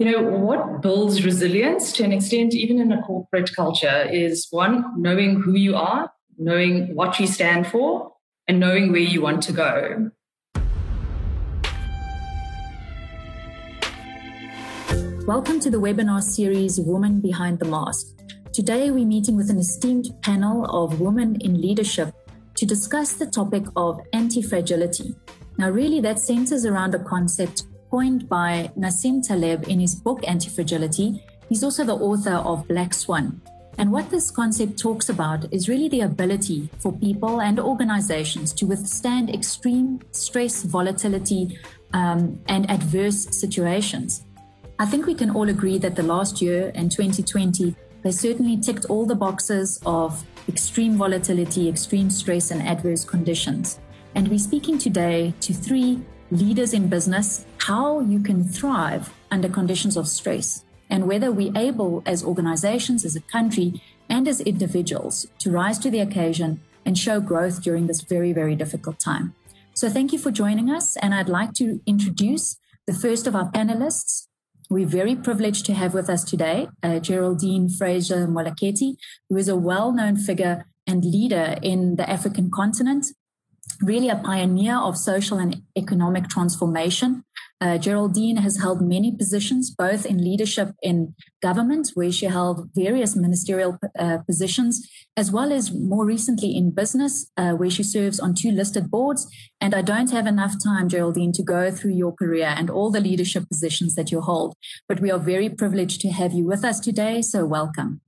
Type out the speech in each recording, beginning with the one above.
You know, what builds resilience to an extent, even in a corporate culture, is one, knowing who you are, knowing what you stand for, and knowing where you want to go. Welcome to the webinar series Woman Behind the Mask. Today, we're meeting with an esteemed panel of women in leadership to discuss the topic of anti fragility. Now, really, that centers around a concept coined by Nassim Taleb in his book Anti-Fragility. He's also the author of Black Swan. And what this concept talks about is really the ability for people and organizations to withstand extreme stress, volatility, um, and adverse situations. I think we can all agree that the last year and 2020, they certainly ticked all the boxes of extreme volatility, extreme stress, and adverse conditions. And we're speaking today to three leaders in business how you can thrive under conditions of stress and whether we're able as organizations, as a country, and as individuals to rise to the occasion and show growth during this very, very difficult time. So thank you for joining us. And I'd like to introduce the first of our panelists. We're very privileged to have with us today uh, Geraldine Fraser Moleketi, who is a well known figure and leader in the African continent really a pioneer of social and economic transformation. Uh, Geraldine has held many positions, both in leadership in government, where she held various ministerial uh, positions, as well as more recently in business, uh, where she serves on two listed boards. And I don't have enough time, Geraldine, to go through your career and all the leadership positions that you hold. But we are very privileged to have you with us today, so welcome.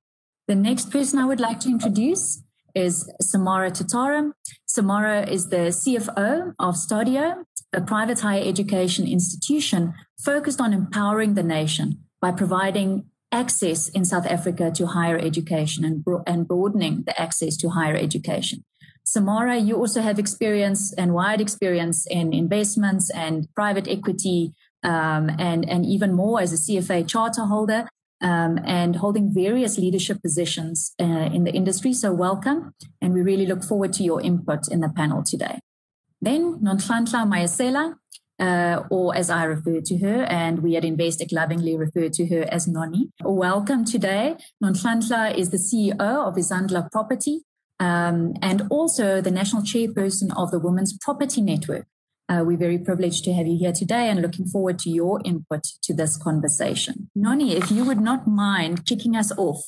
The next person I would like to introduce is Samara Totaram. Samara is the CFO of Stadio, a private higher education institution focused on empowering the nation by providing access in South Africa to higher education and, bro- and broadening the access to higher education. Samara, you also have experience and wide experience in investments and private equity, um, and, and even more as a CFA charter holder um, and holding various leadership positions uh, in the industry. So, welcome. And we really look forward to your input in the panel today. Then, Nonhlanhla Mayisela, uh, or as I refer to her, and we at Investec lovingly refer to her as Noni. Welcome today. Nonhlanhla is the CEO of Izandla Property um, and also the national chairperson of the Women's Property Network. Uh, we're very privileged to have you here today and looking forward to your input to this conversation. Noni, if you would not mind kicking us off,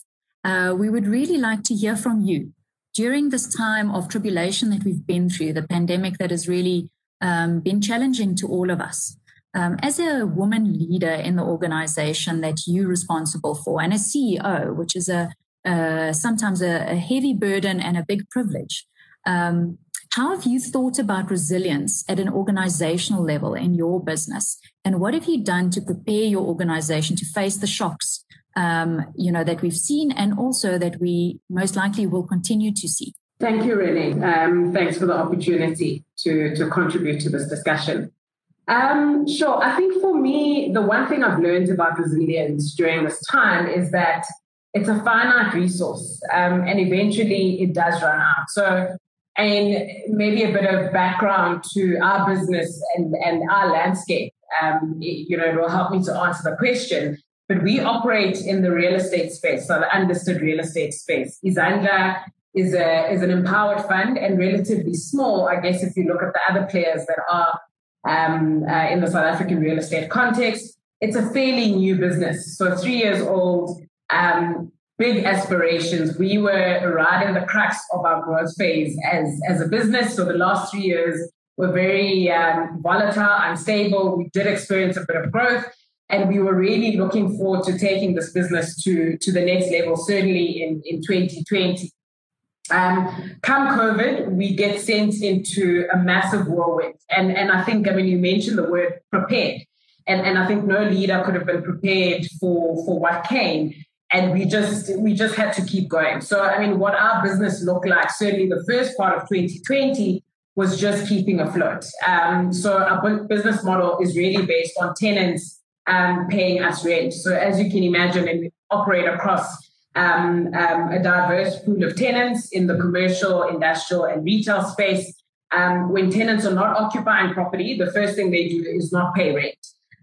uh, we would really like to hear from you. During this time of tribulation that we've been through, the pandemic that has really um, been challenging to all of us, um, as a woman leader in the organization that you're responsible for, and a CEO, which is a uh, sometimes a, a, heavy burden and a big privilege, um, how have you thought about resilience at an organizational level in your business? And what have you done to prepare your organization to face the shocks, um, you know, that we've seen and also that we most likely will continue to see? Thank you, Renee. Um, thanks for the opportunity to, to contribute to this discussion. Um, sure. I think for me, the one thing I've learned about resilience during this time is that it's a finite resource um, and eventually it does run out. So and maybe a bit of background to our business and, and our landscape. Um, you know, it will help me to answer the question. But we operate in the real estate space, so the unlisted real estate space. Izandla is a is an empowered fund and relatively small, I guess, if you look at the other players that are um, uh, in the South African real estate context. It's a fairly new business, so three years old. Um, big aspirations. We were right in the crux of our growth phase as, as a business. So the last three years were very um, volatile, unstable. We did experience a bit of growth. And we were really looking forward to taking this business to, to the next level, certainly in, in 2020. Um, come COVID, we get sent into a massive whirlwind. And, and I think, I mean, you mentioned the word prepared. And, and I think no leader could have been prepared for, for what came and we just we just had to keep going. So I mean, what our business looked like certainly the first part of 2020 was just keeping afloat. Um, so our business model is really based on tenants um, paying us rent. So as you can imagine, and we operate across um, um a diverse pool of tenants in the commercial, industrial, and retail space. Um, when tenants are not occupying property, the first thing they do is not pay rent.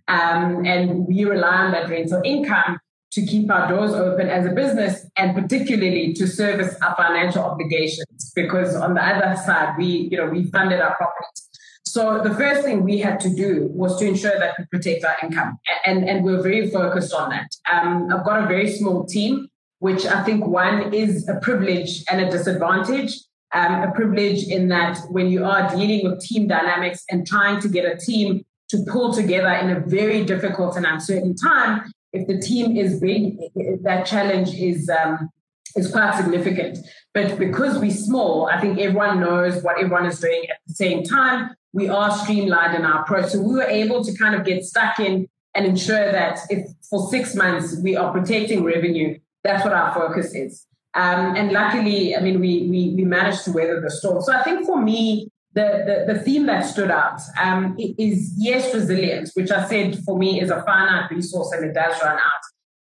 Um, and we rely on that rental income to keep our doors open as a business and particularly to service our financial obligations because on the other side we you know we funded our properties so the first thing we had to do was to ensure that we protect our income and and we're very focused on that um, i've got a very small team which i think one is a privilege and a disadvantage um, a privilege in that when you are dealing with team dynamics and trying to get a team to pull together in a very difficult and uncertain time if the team is big, that challenge is um, is quite significant. But because we're small, I think everyone knows what everyone is doing at the same time. We are streamlined in our approach, so we were able to kind of get stuck in and ensure that if for six months we are protecting revenue, that's what our focus is. Um, and luckily, I mean, we, we we managed to weather the storm. So I think for me, the, the, the theme that stood out um, is yes, resilience, which I said for me is a finite resource and it does run out.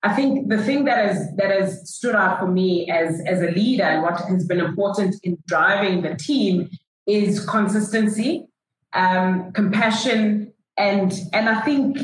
I think the thing that has that has stood out for me as as a leader and what has been important in driving the team is consistency, um, compassion, and and I think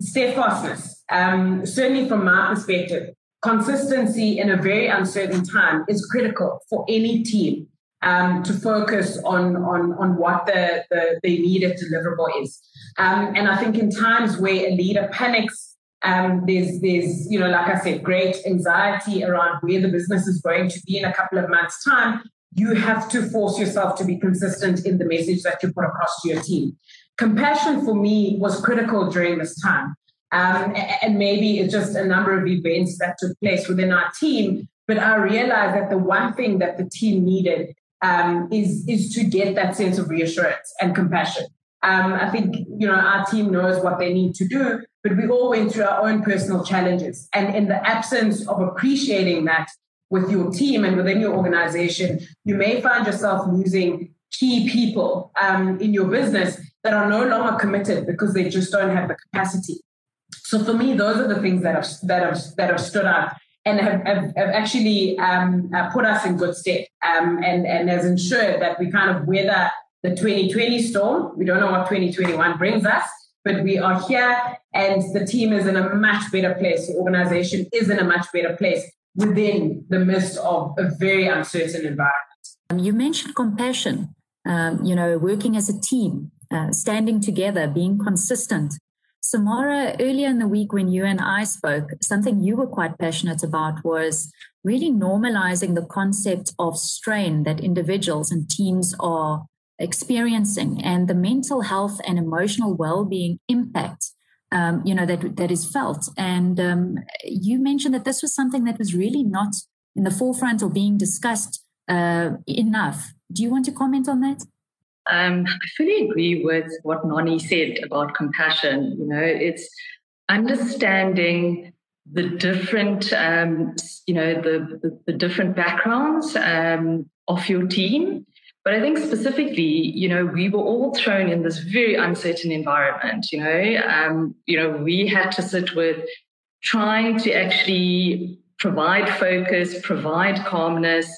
steadfastness. Um, certainly, from my perspective, consistency in a very uncertain time is critical for any team um, to focus on, on, on what the, the, the immediate deliverable is. Um, and I think in times where a leader panics, um, there's, there's, you know, like I said, great anxiety around where the business is going to be in a couple of months' time. You have to force yourself to be consistent in the message that you put across to your team. Compassion for me was critical during this time. Um, and maybe it's just a number of events that took place within our team. But I realized that the one thing that the team needed um, is is to get that sense of reassurance and compassion. Um, I think you know our team knows what they need to do, but we all went through our own personal challenges, and in the absence of appreciating that with your team and within your organization, you may find yourself losing key people um, in your business that are no longer committed because they just don't have the capacity. So for me, those are the things that have that have that have stood out and have, have, have actually um, uh, put us in good stead um, and, and has ensured that we kind of weather the 2020 storm. We don't know what 2021 brings us, but we are here and the team is in a much better place. The organization is in a much better place within the midst of a very uncertain environment. Um, you mentioned compassion, um, you know, working as a team, uh, standing together, being consistent. Samara, earlier in the week when you and I spoke, something you were quite passionate about was really normalizing the concept of strain that individuals and teams are experiencing and the mental health and emotional well-being impact um, you know that that is felt and um, you mentioned that this was something that was really not in the forefront or being discussed uh, enough do you want to comment on that um, I fully agree with what Noni said about compassion. You know, it's understanding the different, um, you know, the, the, the different backgrounds um, of your team. But I think specifically, you know, we were all thrown in this very uncertain environment. You know, um, you know, we had to sit with trying to actually provide focus, provide calmness,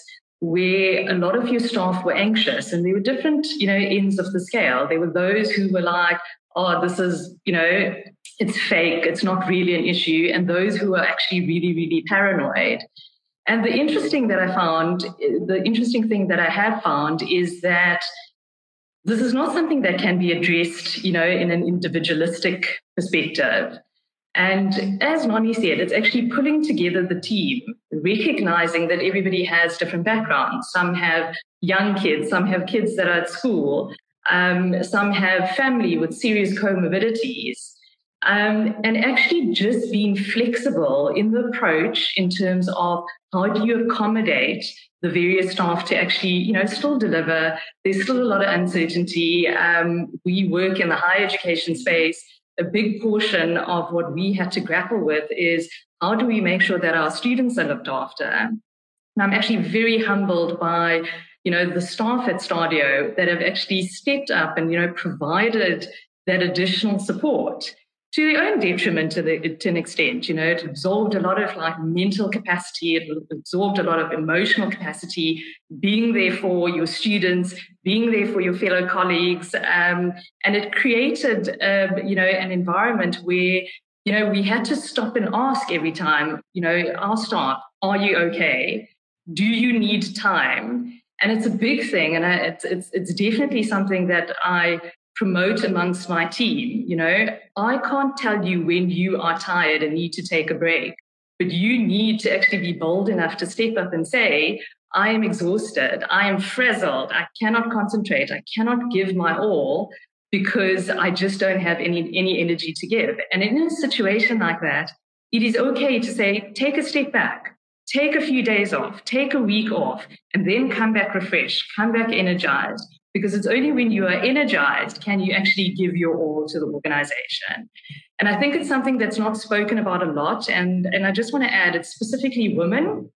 where a lot of your staff were anxious and there were different, you know, ends of the scale. There were those who were like, oh, this is, you know, it's fake, it's not really an issue, and those who were actually really, really paranoid. And the interesting that I found, the interesting thing that I have found is that this is not something that can be addressed, you know, in an individualistic perspective. And as Noni said, it's actually pulling together the team, recognizing that everybody has different backgrounds. Some have young kids, some have kids that are at school, um, some have family with serious comorbidities. Um, and actually just being flexible in the approach in terms of how do you accommodate the various staff to actually, you know, still deliver. There's still a lot of uncertainty. Um, we work in the higher education space a big portion of what we had to grapple with is how do we make sure that our students are looked after? And I'm actually very humbled by, you know, the staff at Stadio that have actually stepped up and, you know, provided that additional support. To their own detriment to, the, to an extent. You know, it absorbed a lot of like mental capacity, it absorbed a lot of emotional capacity, being there for your students, being there for your fellow colleagues. Um, and it created, uh, you know, an environment where, you know, we had to stop and ask every time, you know, our staff, are you okay? Do you need time? And it's a big thing. And I, it's, it's, it's definitely something that I promote amongst my team. You know, I can't tell you when you are tired and need to take a break, but you need to actually be bold enough to step up and say, I am exhausted. I am frazzled. I cannot concentrate. I cannot give my all because I just don't have any, any energy to give. And in a situation like that, it is okay to say, take a step back, take a few days off, take a week off, and then come back refreshed, come back energized, because it's only when you are energized can you actually give your all to the organization. And I think it's something that's not spoken about a lot. And, and I just want to add, it's specifically women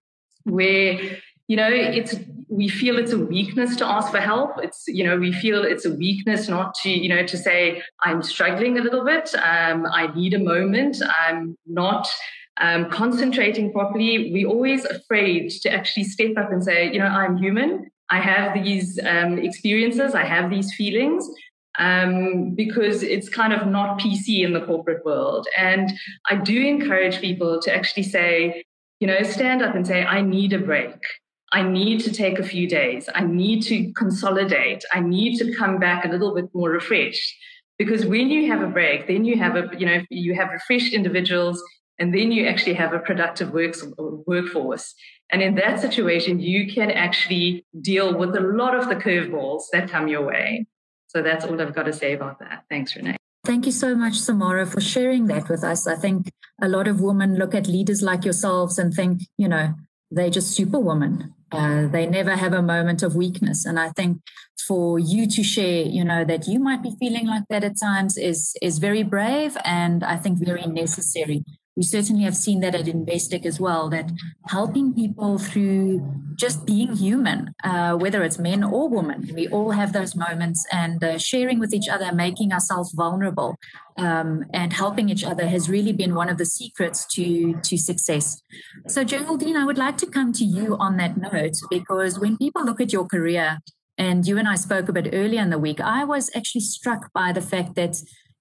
where, you know, it's, we feel it's a weakness to ask for help. It's, you know, we feel it's a weakness not to, you know, to say, I'm struggling a little bit. Um, I need a moment. I'm not, um, concentrating properly, we're always afraid to actually step up and say, you know, I'm human. I have these um, experiences, I have these feelings, um, because it's kind of not PC in the corporate world. And I do encourage people to actually say, you know, stand up and say, I need a break. I need to take a few days. I need to consolidate. I need to come back a little bit more refreshed. Because when you have a break, then you have a, you know, you have refreshed individuals and then you actually have a productive works, workforce. And in that situation, you can actually deal with a lot of the curveballs that come your way. So that's all I've got to say about that. Thanks, Renee. Thank you so much, Samara, for sharing that with us. I think a lot of women look at leaders like yourselves and think, you know, they're just superwoman. Uh, they never have a moment of weakness. And I think for you to share, you know, that you might be feeling like that at times is is very brave and I think very necessary we certainly have seen that at Investec as well, that helping people through just being human, uh, whether it's men or women, we all have those moments and uh, sharing with each other, making ourselves vulnerable um, and helping each other has really been one of the secrets to, to success. So, Geraldine, I would like to come to you on that note because when people look at your career, and you and I spoke a bit earlier in the week, I was actually struck by the fact that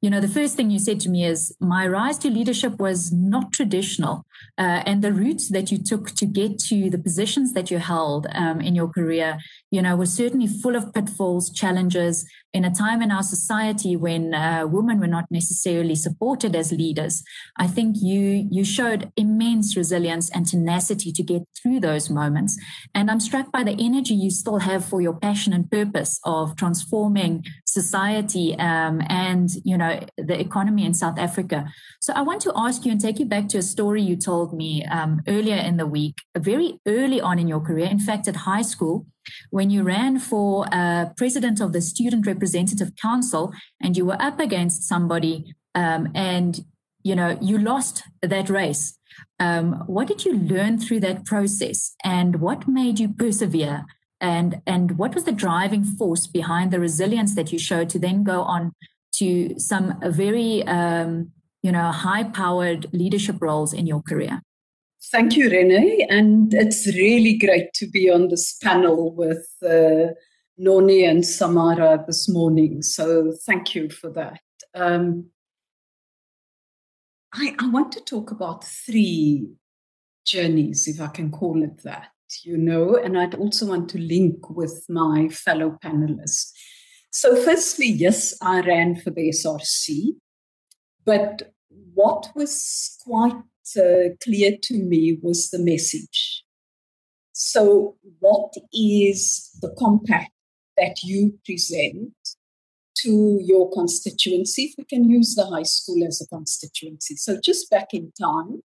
you know, the first thing you said to me is my rise to leadership was not traditional. Uh, and the routes that you took to get to the positions that you held um, in your career, you know, was certainly full of pitfalls, challenges in a time in our society when uh, women were not necessarily supported as leaders. I think you, you showed immense resilience and tenacity to get through those moments. And I'm struck by the energy you still have for your passion and purpose of transforming society um, and, you know, the economy in South Africa. So I want to ask you and take you back to a story you told me um, earlier in the week, very early on in your career. In fact, at high school, when you ran for uh, president of the Student Representative Council and you were up against somebody um, and you know you lost that race. Um, what did you learn through that process, and what made you persevere? And and what was the driving force behind the resilience that you showed to then go on to some very um, you know high powered leadership roles in your career? Thank you, Renee. And it's really great to be on this panel with uh, Noni and Samara this morning. So thank you for that. Um, I, I want to talk about three journeys, if I can call it that, you know, and I'd also want to link with my fellow panelists. So, firstly, yes, I ran for the SRC, but what was quite uh, clear to me was the message. So, what is the compact that you present to your constituency? If we can use the high school as a constituency. So, just back in time,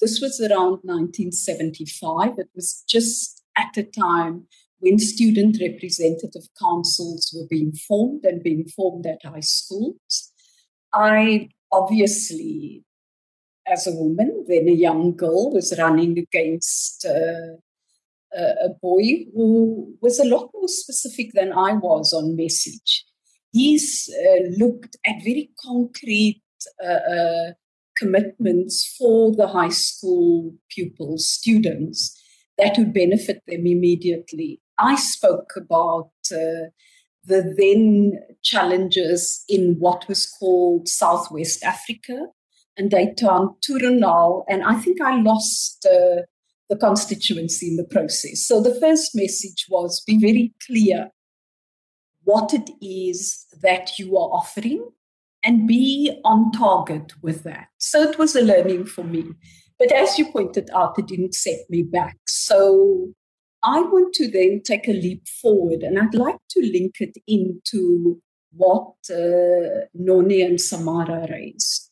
this was around 1975. It was just at a time when student representative councils were being formed and being formed at high schools. I obviously as a woman, then a young girl was running against uh, a boy who was a lot more specific than I was on message. He's uh, looked at very concrete uh, uh, commitments for the high school pupils, students that would benefit them immediately. I spoke about uh, the then challenges in what was called Southwest Africa, and they turned to and I think I lost uh, the constituency in the process. So the first message was be very clear what it is that you are offering and be on target with that. So it was a learning for me. But as you pointed out, it didn't set me back. So I want to then take a leap forward, and I'd like to link it into what uh, Noni and Samara raised.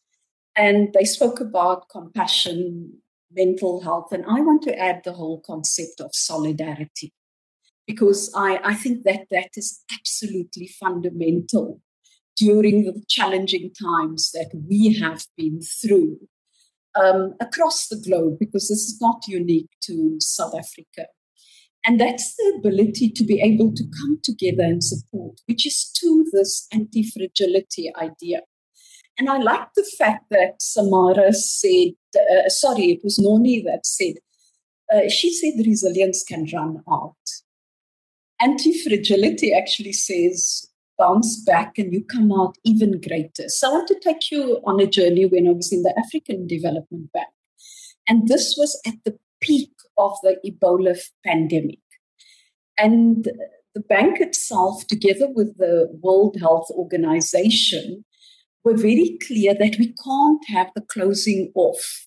And they spoke about compassion, mental health, and I want to add the whole concept of solidarity because I, I think that that is absolutely fundamental during the challenging times that we have been through um, across the globe, because this is not unique to South Africa. And that's the ability to be able to come together and support, which is to this anti fragility idea. And I like the fact that Samara said, uh, sorry, it was Noni that said, uh, she said resilience can run out. Anti fragility actually says bounce back and you come out even greater. So I want to take you on a journey when I was in the African Development Bank. And this was at the peak of the Ebola pandemic. And the bank itself, together with the World Health Organization, were very clear that we can't have the closing off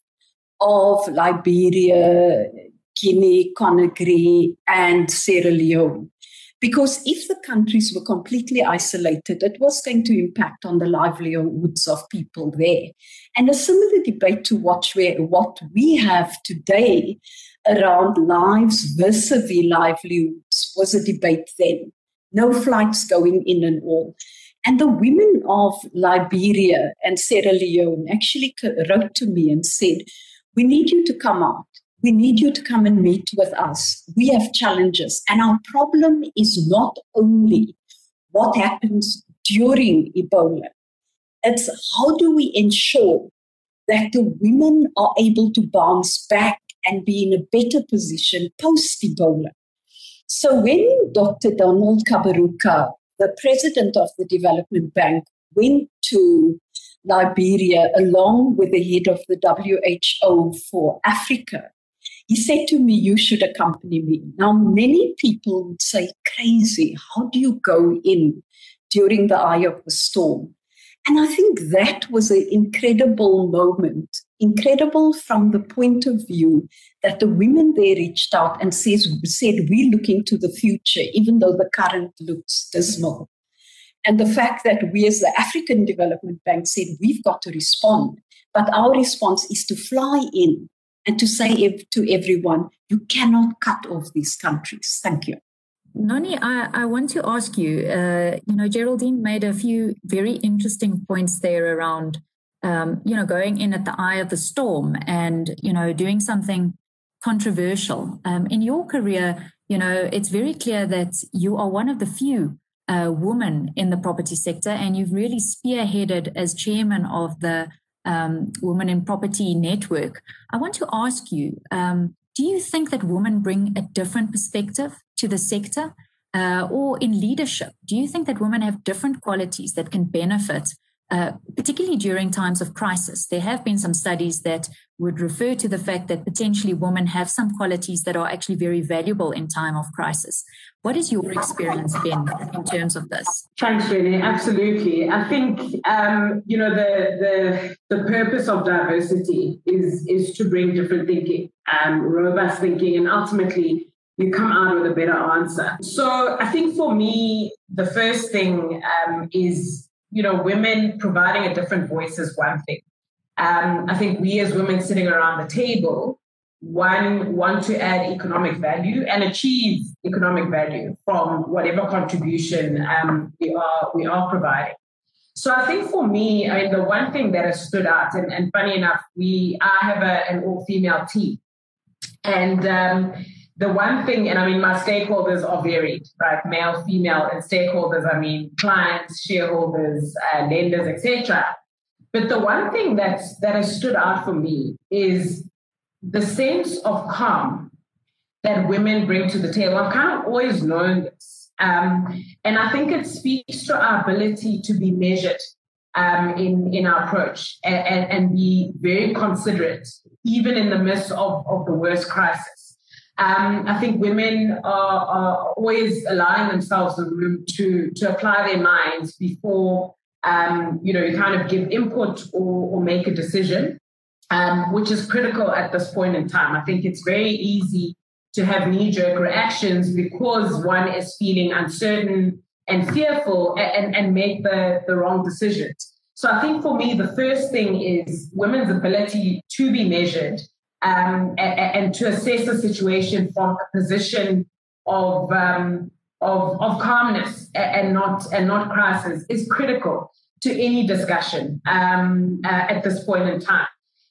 of Liberia, Guinea, Conakry, and Sierra Leone. Because if the countries were completely isolated, it was going to impact on the livelihoods of people there. And a similar debate to what we, what we have today around lives vis-a-vis livelihoods was a debate then. No flights going in and all. And the women of Liberia and Sierra Leone actually wrote to me and said, We need you to come out. We need you to come and meet with us. We have challenges. And our problem is not only what happens during Ebola, it's how do we ensure that the women are able to bounce back and be in a better position post Ebola. So when Dr. Donald Kaberuka, the president of the Development Bank, went to Liberia along with the head of the WHO for Africa, he said to me, You should accompany me. Now, many people would say, Crazy, how do you go in during the eye of the storm? And I think that was an incredible moment, incredible from the point of view that the women there reached out and says, said, We're looking to the future, even though the current looks dismal. And the fact that we, as the African Development Bank, said, We've got to respond. But our response is to fly in and to say to everyone, You cannot cut off these countries. Thank you. Noni, I, I want to ask you, uh, you know, Geraldine made a few very interesting points there around, um, you know, going in at the eye of the storm and, you know, doing something controversial. Um, in your career, you know, it's very clear that you are one of the few uh, women in the property sector and you've really spearheaded as chairman of the um, Women in Property Network. I want to ask you, um, do you think that women bring a different perspective to the sector uh, or in leadership? Do you think that women have different qualities that can benefit, uh, particularly during times of crisis? There have been some studies that would refer to the fact that potentially women have some qualities that are actually very valuable in time of crisis. What has your experience been in terms of this? Thanks, Jenny. Absolutely. I think um, you know the the the purpose of diversity is is to bring different thinking, um, robust thinking, and ultimately you come out with a better answer. So I think for me, the first thing um, is you know women providing a different voice is one thing. Um, I think we as women sitting around the table one want to add economic value and achieve economic value from whatever contribution um, we are we are providing. So I think for me, I mean, the one thing that has stood out, and, and funny enough, we I have a, an all female team, and um, the one thing, and I mean, my stakeholders are varied, right? Male, female, and stakeholders. I mean, clients, shareholders, uh, lenders, etc. But the one thing that's, that has stood out for me is the sense of calm that women bring to the table. I've kind of always known this. Um, and I think it speaks to our ability to be measured um, in, in our approach and, and, and, be very considerate, even in the midst of, of the worst crisis. Um, I think women are, are, always allowing themselves the room to, to apply their minds before um, you know, you kind of give input or, or make a decision, um, which is critical at this point in time. I think it's very easy to have knee jerk reactions because one is feeling uncertain and fearful and, and make the, the wrong decisions. So I think for me, the first thing is women's ability to be measured um, and, and, to assess the situation from a position of, um, of, of calmness and not, and not crisis is critical to any discussion um, uh, at this point in time.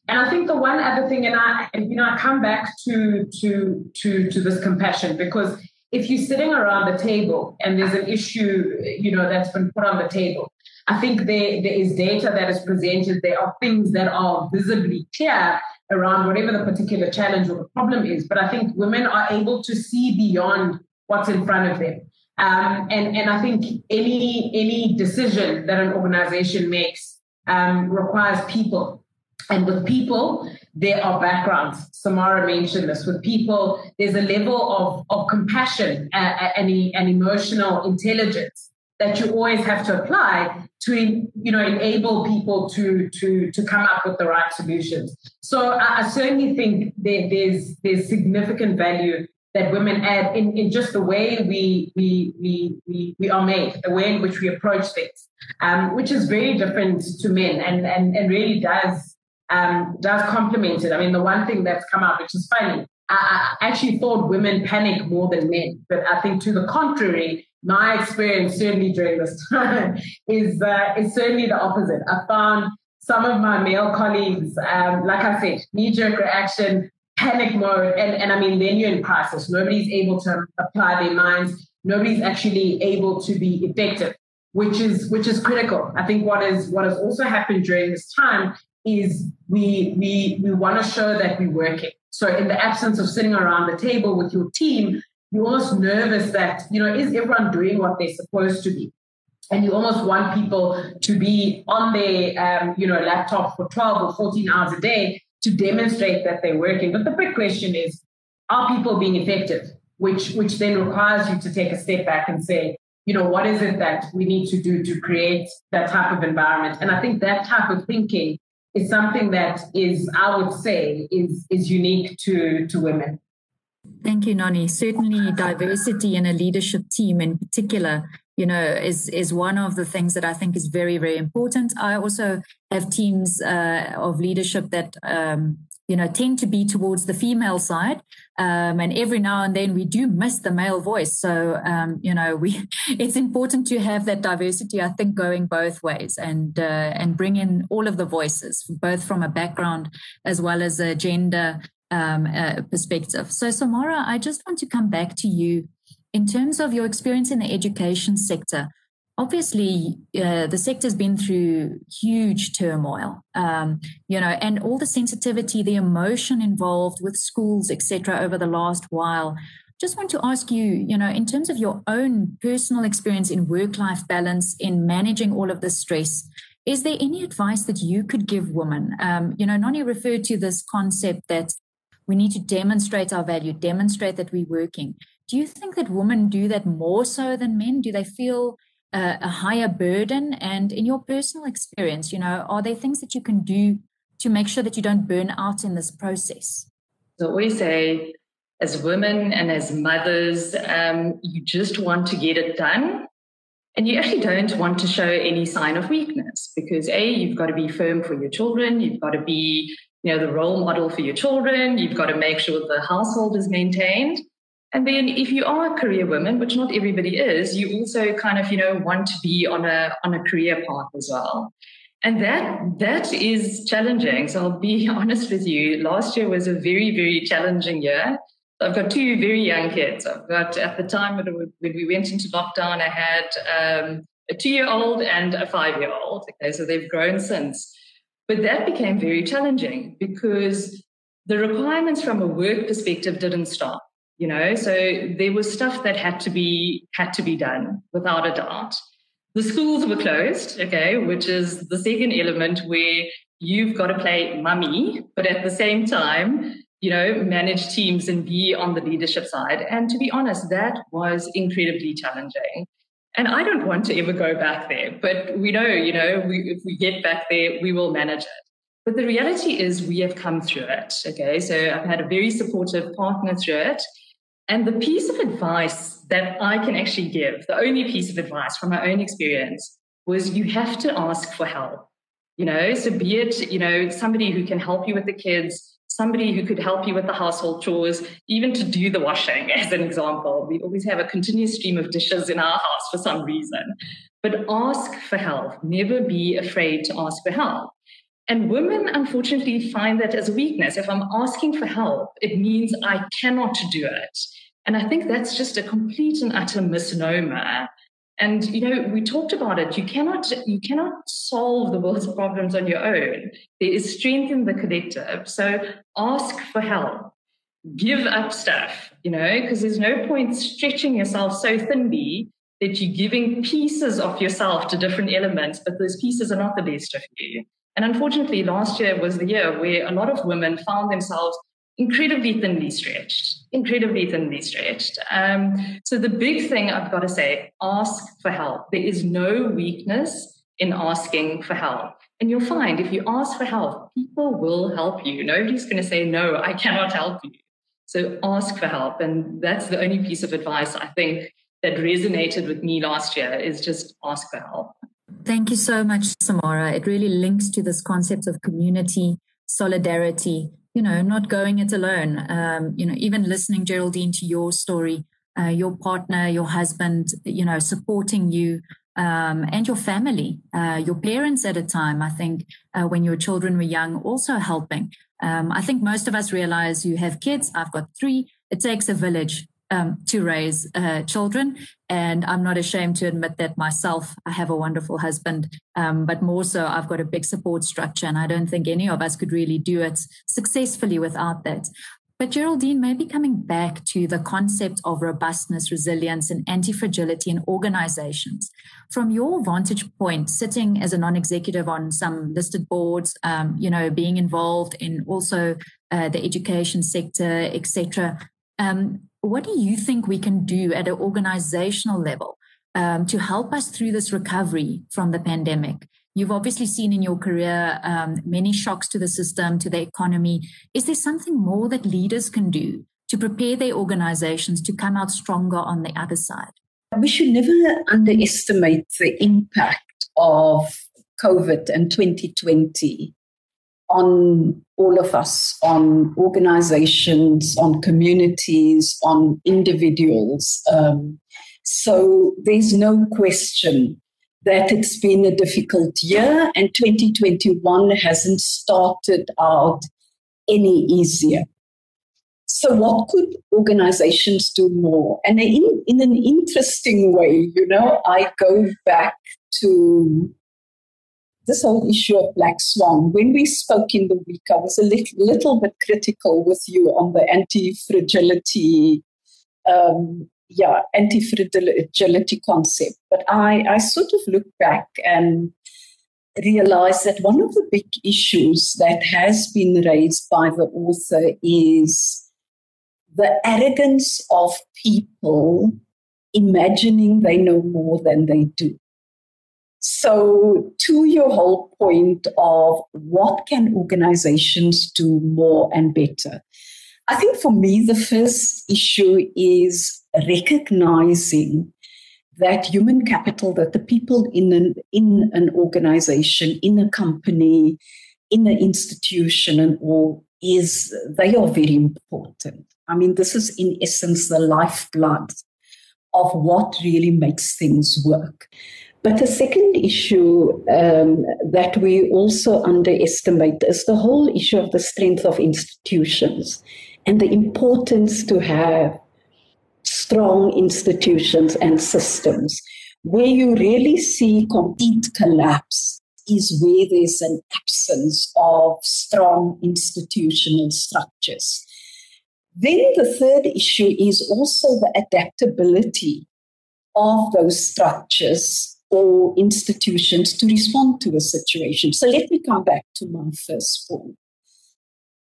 And I think the one other thing, and I, and, you know, I come back to to to to this compassion because if you're sitting around the table and there's an issue, you know, that's been put on the table, I think there there is data that is presented. There are things that are visibly clear around whatever the particular challenge or the problem is. But I think women are able to see beyond what's in front of them. Um, and, and I think any, any decision that an organization makes um, requires people. And with people, there are backgrounds. Samara mentioned this. With people, there's a level of, of compassion and, and, and emotional intelligence that you always have to apply to you know enable people to to to come up with the right solutions so i, I certainly think there, there's there's significant value that women add in, in just the way we, we, we, we, we are made, the way in which we approach things, um, which is very different to men and, and, and really does, um, does complement it. I mean, the one thing that's come out, which is funny, I, I actually thought women panic more than men, but I think to the contrary, my experience certainly during this time is, uh, is certainly the opposite. I found some of my male colleagues, um, like I said, knee jerk reaction, panic mode. And, and I mean, then you're in crisis. Nobody's able to apply their minds. Nobody's actually able to be effective, which is which is critical. I think what is what has also happened during this time is we we we want to show that we're working. So in the absence of sitting around the table with your team, you're almost nervous that, you know, is everyone doing what they're supposed to be? and you almost want people to be on their um, you know laptop for 12 or 14 hours a day to demonstrate that they're working. But the big question is, are people being effective? Which, which then requires you to take a step back and say, you know, what is it that we need to do to create that type of environment? And I think that type of thinking is something that is, I would say, is, is unique to, to women. Thank you, Noni. Certainly, diversity in a leadership team in particular you know, is is one of the things that I think is very very important. I also have teams uh, of leadership that um, you know tend to be towards the female side, um, and every now and then we do miss the male voice. So um, you know, we it's important to have that diversity. I think going both ways and uh, and bring in all of the voices, both from a background as well as a gender um, uh, perspective. So Samara, I just want to come back to you. In terms of your experience in the education sector, obviously uh, the sector's been through huge turmoil um, you know and all the sensitivity the emotion involved with schools etc over the last while. Just want to ask you you know in terms of your own personal experience in work life balance in managing all of this stress is there any advice that you could give women? Um, you know Noni referred to this concept that we need to demonstrate our value demonstrate that we're working do you think that women do that more so than men? Do they feel uh, a higher burden? And in your personal experience, you know, are there things that you can do to make sure that you don't burn out in this process? So we say, as women and as mothers, um, you just want to get it done. And you actually don't want to show any sign of weakness because A, you've got to be firm for your children. You've got to be, you know, the role model for your children. You've got to make sure the household is maintained. And then if you are a career woman, which not everybody is, you also kind of, you know, want to be on a on a career path as well. And that that is challenging. So I'll be honest with you. Last year was a very, very challenging year. I've got two very young kids. I've got at the time when we went into lockdown, I had um, a two-year-old and a five-year-old. Okay, so they've grown since. But that became very challenging because the requirements from a work perspective didn't stop. You know, so there was stuff that had to be had to be done without a doubt. The schools were closed, okay, which is the second element where you've got to play mummy, but at the same time, you know, manage teams and be on the leadership side. And to be honest, that was incredibly challenging. And I don't want to ever go back there, but we know, you know, we, if we get back there, we will manage it. But the reality is we have come through it. Okay. So I've had a very supportive partner through it. And the piece of advice that I can actually give, the only piece of advice from my own experience was you have to ask for help. You know, so be it, you know, somebody who can help you with the kids, somebody who could help you with the household chores, even to do the washing, as an example. We always have a continuous stream of dishes in our house for some reason. But ask for help. Never be afraid to ask for help. And women, unfortunately, find that as a weakness. If I'm asking for help, it means I cannot do it. And I think that's just a complete and utter misnomer. And you know, we talked about it. You cannot you cannot solve the world's problems on your own. There is strength in the collective. So ask for help. Give up stuff, you know, because there's no point stretching yourself so thinly that you're giving pieces of yourself to different elements, but those pieces are not the best of you. And unfortunately, last year was the year where a lot of women found themselves incredibly thinly stretched, incredibly thinly stretched. Um, so the big thing I've got to say, ask for help. There is no weakness in asking for help. And you'll find if you ask for help, people will help you. Nobody's going to say, no, I cannot help you. So ask for help. And that's the only piece of advice I think that resonated with me last year is just ask for help. Thank you so much, Samara. It really links to this concept of community, solidarity, you know, not going it alone. Um, you know, even listening, Geraldine, to your story, uh, your partner, your husband, you know, supporting you um, and your family, uh, your parents at a time, I think, uh, when your children were young, also helping. Um, I think most of us realize you have kids. I've got three. It takes a village um, to raise uh, children. And I'm not ashamed to admit that myself. I have a wonderful husband, um, but more so, I've got a big support structure. And I don't think any of us could really do it successfully without that. But Geraldine, maybe coming back to the concept of robustness, resilience, and anti fragility in organizations. From your vantage point, sitting as a non executive on some listed boards, um, you know, being involved in also uh, the education sector, etc. Um, what do you think we can do at an organizational level um, to help us through this recovery from the pandemic? You've obviously seen in your career um, many shocks to the system, to the economy. Is there something more that leaders can do to prepare their organizations to come out stronger on the other side? We should never underestimate the impact of COVID and 2020 on all of us, on organizations, on communities, on individuals. Um, so there's no question that it's been a difficult year, and 2021 hasn't started out any easier. So, what could organizations do more? And in, in an interesting way, you know, I go back to this whole issue of black swan. When we spoke in the week, I was a little, little bit critical with you on the anti-fragility, um, yeah, anti-fragility concept. But I, I sort of look back and realize that one of the big issues that has been raised by the author is the arrogance of people imagining they know more than they do. So, to your whole point of what can organizations do more and better, I think for me, the first issue is recognizing that human capital, that the people in an, in an organization, in a company, in an institution, and all is they are very important. I mean, this is in essence the lifeblood of what really makes things work. But the second issue um, that we also underestimate is the whole issue of the strength of institutions and the importance to have strong institutions and systems where you really see complete collapse is where there's an absence of strong institutional structures. Then the third issue is also the adaptability of those structures or institutions to respond to a situation. So let me come back to my first point.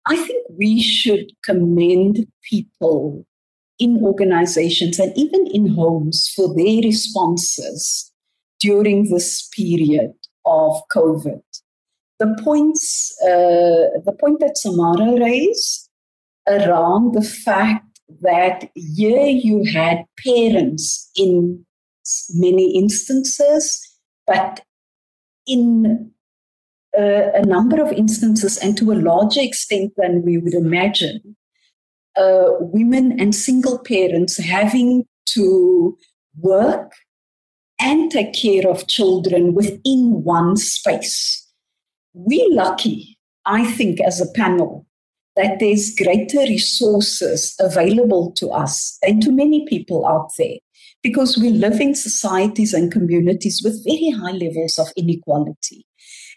I think we should commend people in organizations and even in homes for their responses during this period of COVID. The points, uh, the point that Samara raised around the fact that here you had parents in many instances, but in uh, a number of instances, and to a larger extent than we would imagine, uh, women and single parents having to work and take care of children within one space. We're lucky, I think, as a panel, that there's greater resources available to us and to many people out there because we live in societies and communities with very high levels of inequality.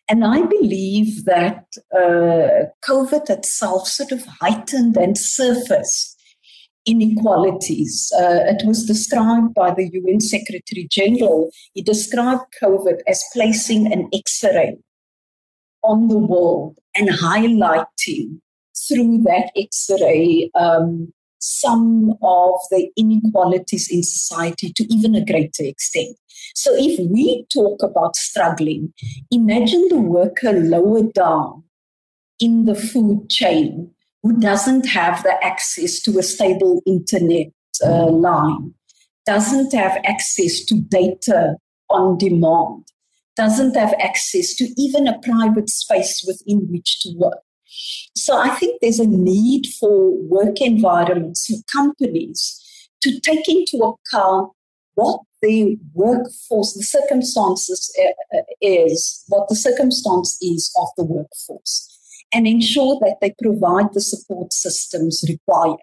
And I believe that uh, COVID itself sort of heightened and surfaced inequalities. Uh, it was described by the UN Secretary General. He described COVID as placing an X ray on the world and highlighting through that X ray um, some of the inequalities in society to even a greater extent. So if we talk about struggling, imagine the worker lower down in the food chain who doesn't have the access to a stable internet uh, line, doesn't have access to data on demand, doesn't have access to even a private space within which to work. So I think there's a need for work environments for companies to take into account what the workforce, the circumstances uh, uh, is, what the circumstance is of the workforce, and ensure that they provide the support systems required.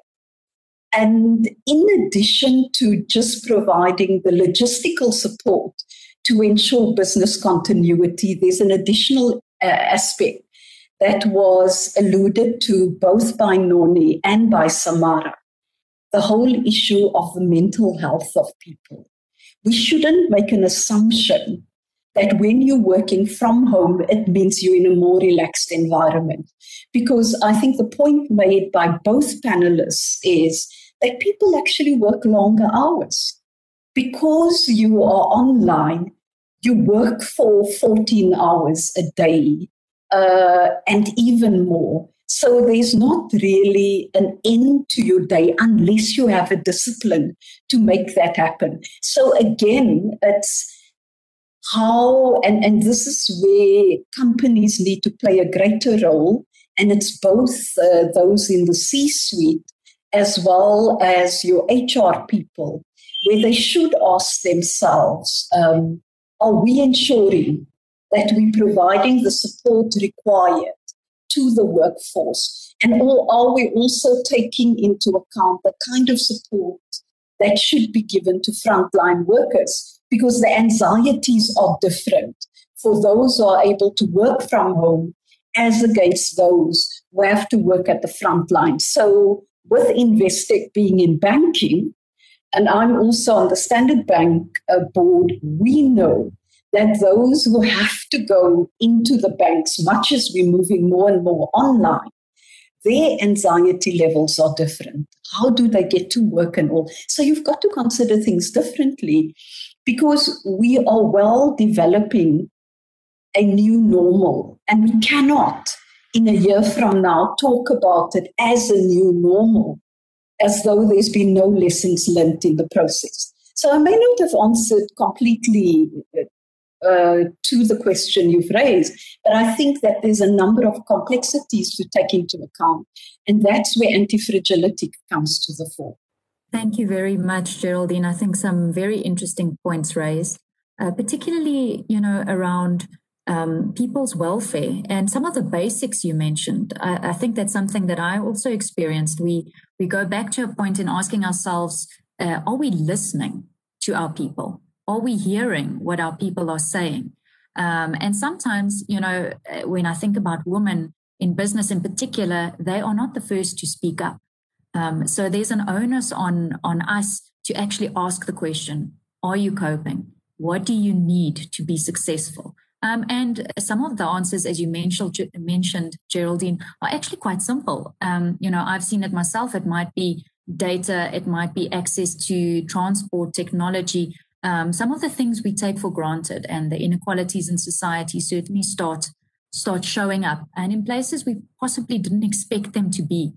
And in addition to just providing the logistical support to ensure business continuity, there's an additional uh, aspect that was alluded to both by Noni and by Samara the whole issue of the mental health of people. We shouldn't make an assumption that when you're working from home, it means you're in a more relaxed environment. Because I think the point made by both panelists is that people actually work longer hours. Because you are online, you work for 14 hours a day uh, and even more. So there's not really an end to your day unless you have a discipline to make that happen. So again, it's how, and, and this is where companies need to play a greater role. And it's both uh, those in the C suite as well as your HR people, where they should ask themselves um, are we ensuring that we're providing the support required to the workforce? And are we also taking into account the kind of support that should be given to frontline workers? Because the anxieties are different for those who are able to work from home as against those who have to work at the front line. So, with Investec being in banking, and I'm also on the Standard Bank uh, board, we know that those who have to go into the banks, much as we're moving more and more online, their anxiety levels are different. How do they get to work and all? So you've got to consider things differently because we are well developing a new normal and we cannot in a year from now talk about it as a new normal as though there's been no lessons learnt in the process. So I may not have answered completely uh, uh, to the question you've raised. But I think that there's a number of complexities to take into account. And that's where anti fragility comes to the fore. Thank you very much, Geraldine. I think some very interesting points raised, uh, particularly, you know, around um, people's welfare and some of the basics you mentioned. I, I, think that's something that I also experienced. We we go back to a point in asking ourselves, uh, are we listening to our people? Are we hearing what our people are saying? Um, and sometimes, you know, uh, when I think about women in business in particular, they are not the first to speak up. Um, so there's an onus on on us to actually ask the question: Are you coping? What do you need to be successful? Um, and some of the answers, as you mentioned, mentioned, Geraldine, are actually quite simple. Um, you know, I've seen it myself. It might be data, it might be access to transport technology. Um, some of the things we take for granted, and the inequalities in society certainly start start showing up, and in places we possibly didn't expect them to be.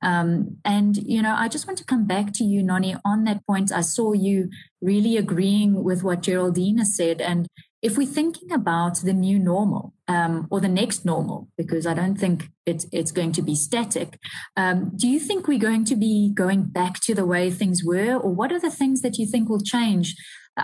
Um, and, you know, I just want to come back to you, Noni, on that point. I saw you really agreeing with what Geraldine has said. And if we're thinking about the new normal um, or the next normal, because I don't think it's, it's going to be static, um, do you think we're going to be going back to the way things were? Or what are the things that you think will change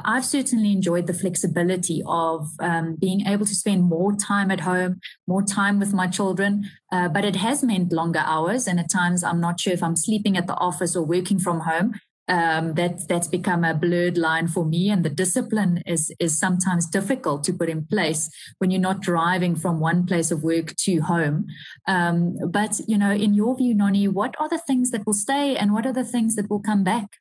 I've certainly enjoyed the flexibility of um, being able to spend more time at home, more time with my children. Uh, but it has meant longer hours, and at times I'm not sure if I'm sleeping at the office or working from home. Um, that that's become a blurred line for me, and the discipline is is sometimes difficult to put in place when you're not driving from one place of work to home. Um, but you know, in your view, Noni, what are the things that will stay, and what are the things that will come back?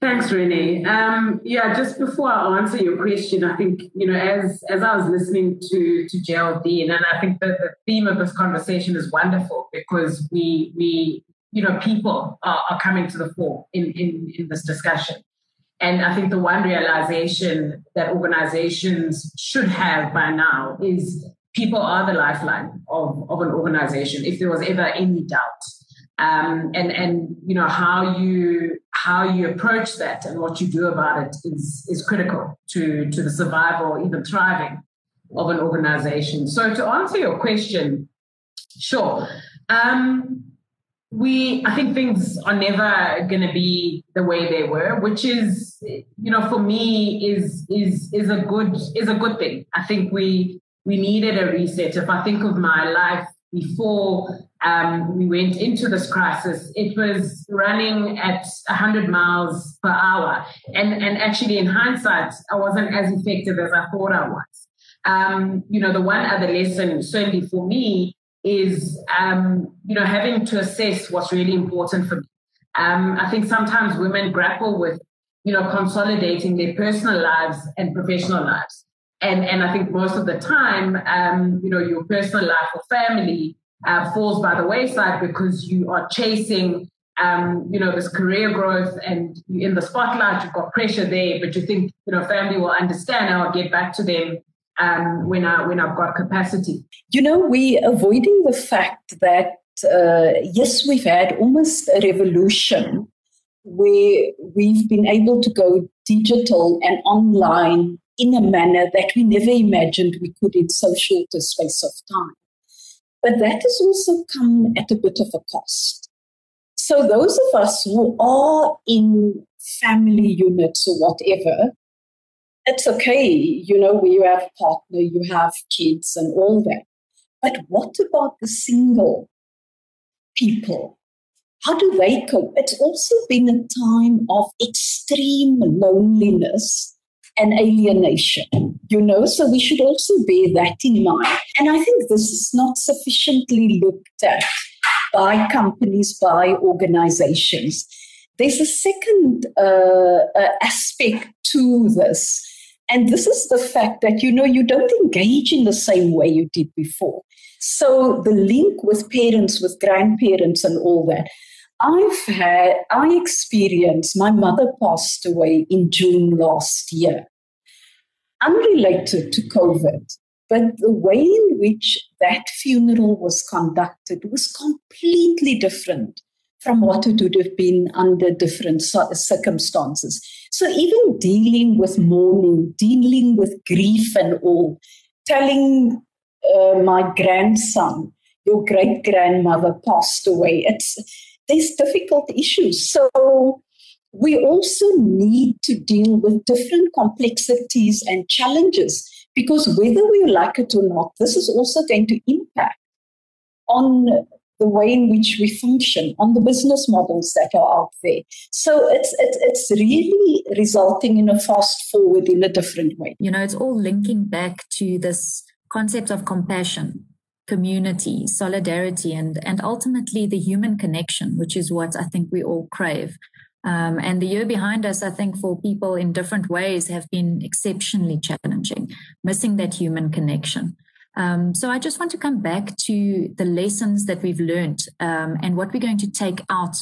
Thanks, Renee. Um, yeah, just before I answer your question, I think, you know, as as I was listening to to Geraldine, and I think that the theme of this conversation is wonderful because we we you know people are, are coming to the fore in, in in this discussion. And I think the one realization that organizations should have by now is people are the lifeline of, of an organization, if there was ever any doubt um, and and you know how you how you approach that and what you do about it is is critical to to the survival even thriving of an organization. So to answer your question, sure. Um, we I think things are never going to be the way they were, which is you know for me is is is a good is a good thing. I think we we needed a reset. If I think of my life before um, we went into this crisis, it was running at 100 miles per hour. And, and actually, in hindsight, I wasn't as effective as I thought I was. Um, you know, the one other lesson, certainly for me, is, um, you know, having to assess what's really important for me. Um, I think sometimes women grapple with, you know, consolidating their personal lives and professional lives. And, and I think most of the time, um, you know, your personal life or family uh, falls by the wayside because you are chasing, um, you know, this career growth and in the spotlight, you've got pressure there, but you think, you know, family will understand. and I'll get back to them um, when I when I've got capacity. You know, we avoiding the fact that uh, yes, we've had almost a revolution where we've been able to go digital and online in a manner that we never imagined we could in so short a space of time. But that has also come at a bit of a cost. So those of us who are in family units or whatever, it's okay, you know, you have a partner, you have kids and all that. But what about the single people? How do they cope? It's also been a time of extreme loneliness and alienation, you know, so we should also bear that in mind. And I think this is not sufficiently looked at by companies, by organizations. There's a second uh, uh, aspect to this, and this is the fact that, you know, you don't engage in the same way you did before. So the link with parents, with grandparents, and all that. I've had, I experienced, my mother passed away in June last year unrelated to COVID. But the way in which that funeral was conducted was completely different from what it would have been under different circumstances. So, even dealing with mourning, dealing with grief and all, telling uh, my grandson, your great grandmother passed away, it's, there's difficult issues. So, we also need to deal with different complexities and challenges because whether we like it or not, this is also going to impact on the way in which we function, on the business models that are out there. So it's, it's, it's really resulting in a fast forward in a different way. You know, it's all linking back to this concept of compassion, community, solidarity, and, and ultimately the human connection, which is what I think we all crave. Um, and the year behind us, I think, for people in different ways have been exceptionally challenging, missing that human connection. Um, so I just want to come back to the lessons that we've learned um, and what we're going to take out,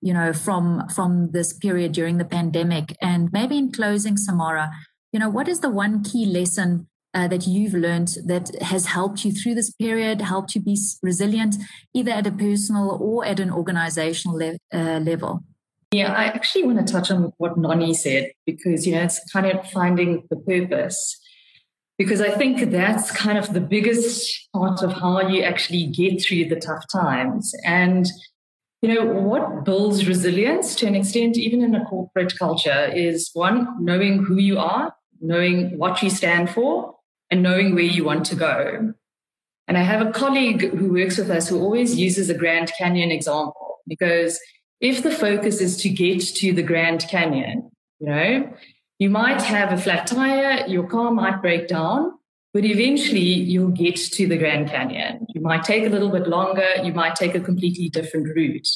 you know, from from this period during the pandemic. And maybe in closing, Samara, you know, what is the one key lesson uh, that you've learned that has helped you through this period, helped you be resilient, either at a personal or at an organizational le- uh, level? Yeah, I actually want to touch on what Noni said because, you know, it's kind of finding the purpose. Because I think that's kind of the biggest part of how you actually get through the tough times. And, you know, what builds resilience to an extent, even in a corporate culture, is one, knowing who you are, knowing what you stand for, and knowing where you want to go. And I have a colleague who works with us who always uses a Grand Canyon example because if the focus is to get to the Grand Canyon, you know, you might have a flat tire, your car might break down, but eventually you'll get to the Grand Canyon. You might take a little bit longer, you might take a completely different route.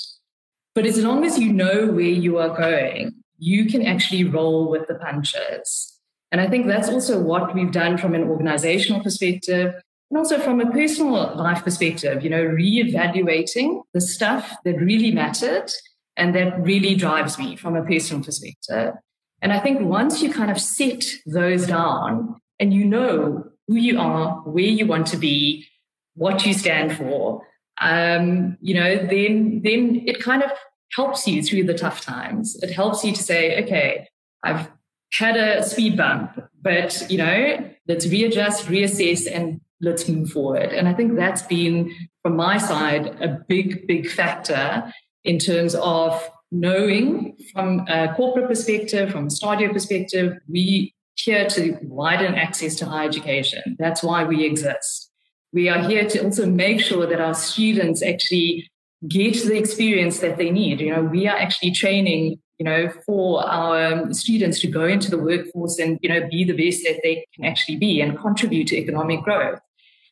But as long as you know where you are going, you can actually roll with the punches. And I think that's also what we've done from an organizational perspective and also from a personal life perspective, you know, reevaluating the stuff that really mattered and that really drives me from a personal perspective. And I think once you kind of set those down and you know who you are, where you want to be, what you stand for, um, you know, then then it kind of helps you through the tough times. It helps you to say, okay, I've had a speed bump, but you know, let's readjust, reassess, and let's move forward. And I think that's been, from my side, a big, big factor in terms of knowing from a corporate perspective, from a Stadio perspective, we here to widen access to higher education. That's why we exist. We are here to also make sure that our students actually get the experience that they need. You know, we are actually training, you know, for our um, students to go into the workforce and, you know, be the best that they can actually be and contribute to economic growth.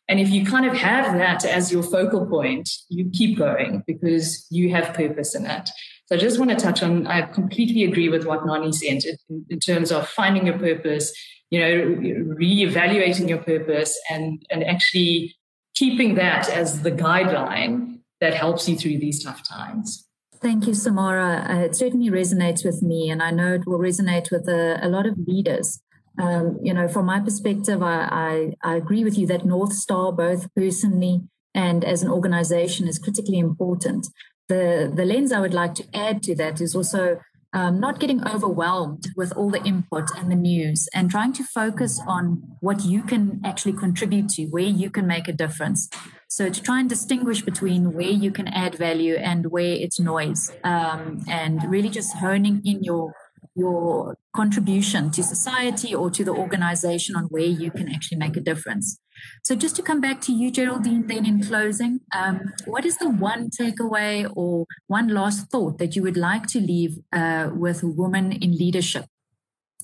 And if you kind of have that as your focal point, you keep going because you have purpose in it. So I just want to touch on, I completely agree with what Noni said in, in terms of finding your purpose, you know, reevaluating your purpose and, and actually keeping that as the guideline that helps you through these tough times. Thank you, Samara. Uh, it certainly resonates with me, and I know it will resonate with a, a lot of leaders um, you know, from my perspective, I, I, I agree with you that North Star, both personally and as an organization, is critically important. The, the lens I would like to add to that is also um, not getting overwhelmed with all the input and the news and trying to focus on what you can actually contribute to, where you can make a difference. So to try and distinguish between where you can add value and where it's noise, um, and really just honing in your your contribution to society or to the organization on where you can actually make a difference. So, just to come back to you, Geraldine, then in closing, um, what is the one takeaway or one last thought that you would like to leave uh, with women in leadership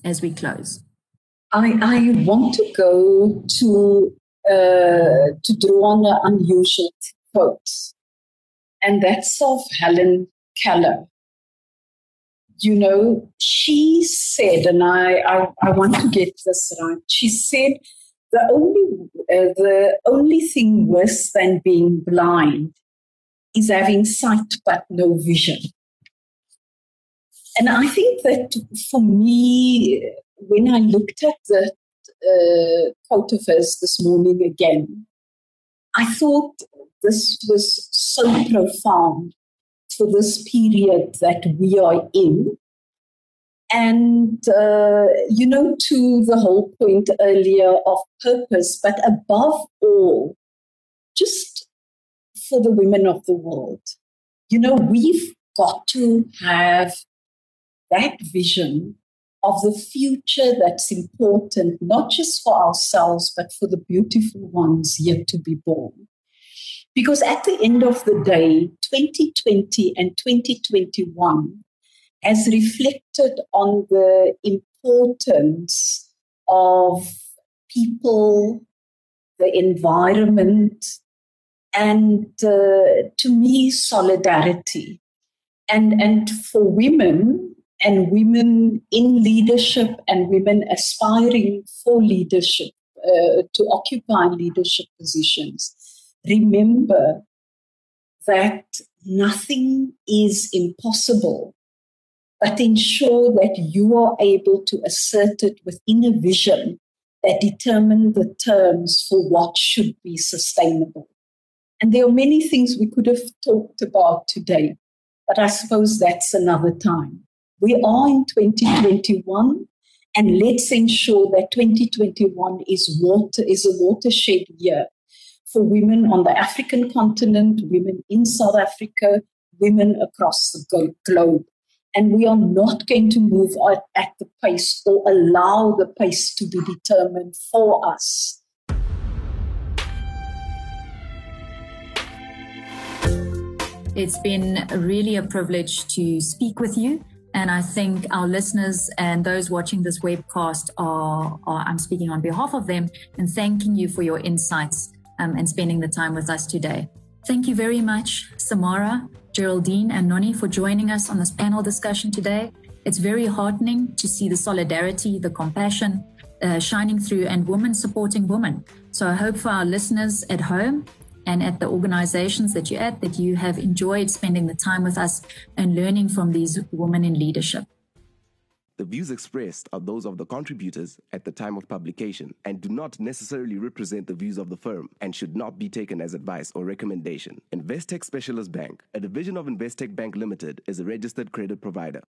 as we close? I, I want to go to uh, to draw on an unusual quote, and that's of Helen Keller you know, she said, and I, I, I want to get this right. She said, the only, uh, the only thing worse than being blind is having sight but no vision. And I think that for me, when I looked at the uh, quote of hers this morning again, I thought this was so profound for this period that we are in. And, uh, you know, to the whole point earlier of purpose, but above all, just for the women of the world. You know, we've got to have that vision of the future that's important, not just for ourselves, but for the beautiful ones yet to be born. Because at the end of the day, 2020 and 2021 has reflected on the importance of people, the environment, and uh, to me, solidarity. And, and for women and women in leadership and women aspiring for leadership, uh, to occupy leadership positions, remember that nothing is impossible, but ensure that you are able to assert it within a vision that determine the terms for what should be sustainable. And there are many things we could have talked about today, but I suppose that's another time. We are in 2021, and let's ensure that 2021 is water is a watershed year for women on the African continent, women in South Africa, women across the globe. And we are not going to move at the pace or allow the pace to be determined for us. It's been really a privilege to speak with you. And I think our listeners and those watching this webcast are, are I'm speaking on behalf of them and thanking you for your insights um, and spending the time with us today. Thank you very much, Samara, Geraldine, and Noni, for joining us on this panel discussion today. It's very heartening to see the solidarity, the compassion uh, shining through, and women supporting women. So I hope for our listeners at home and at the organizations that you're at that you have enjoyed spending the time with us and learning from these women in leadership. The views expressed are those of the contributors at the time of publication and do not necessarily represent the views of the firm and should not be taken as advice or recommendation. Investec Specialist Bank, a division of Investec Bank Limited, is a registered credit provider.